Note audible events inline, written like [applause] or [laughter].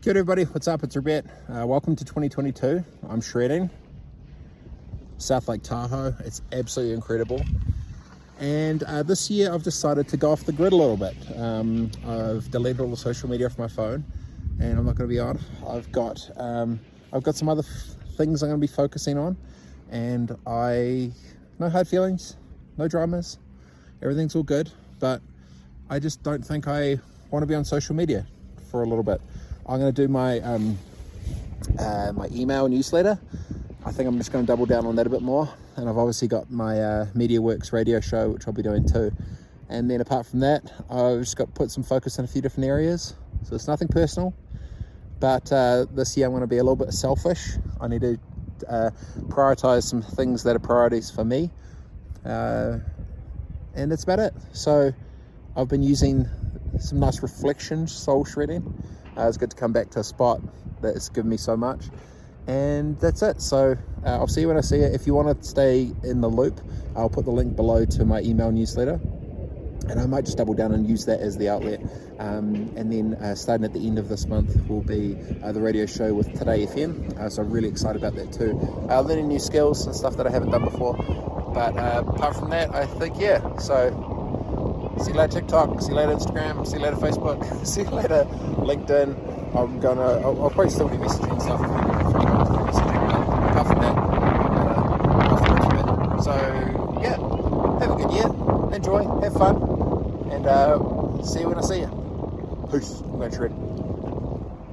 Kia everybody, what's up? It's Robert. Uh, welcome to 2022. I'm shredding. South Lake Tahoe. It's absolutely incredible. And uh, this year I've decided to go off the grid a little bit. Um, I've deleted all the social media off my phone and I'm not going to be on. I've got um, I've got some other things I'm going to be focusing on and I no hard feelings, no dramas. Everything's all good, but I just don't think I want to be on social media for a little bit. I'm going to do my um, uh, my email newsletter. I think I'm just going to double down on that a bit more. And I've obviously got my uh, MediaWorks radio show, which I'll be doing too. And then apart from that, I've just got put some focus in a few different areas. So it's nothing personal, but uh, this year I'm going to be a little bit selfish. I need to uh, prioritize some things that are priorities for me. Uh, and that's about it. So I've been using some nice reflection soul shredding uh, it's good to come back to a spot that's given me so much. And that's it. So uh, I'll see you when I see it. If you want to stay in the loop, I'll put the link below to my email newsletter. And I might just double down and use that as the outlet. Um, and then uh, starting at the end of this month will be uh, the radio show with Today FM. Uh, so I'm really excited about that too. Uh, learning new skills and stuff that I haven't done before. But apart from that, I think, yeah. So See you later TikTok. See you later Instagram. See you later Facebook. [laughs] See you later LinkedIn. I'm gonna. I'll, I'll probably still be messaging stuff. So yeah, have a good year. Enjoy. Have fun. And uh, see you when I see you. Peace. I'm going to shred.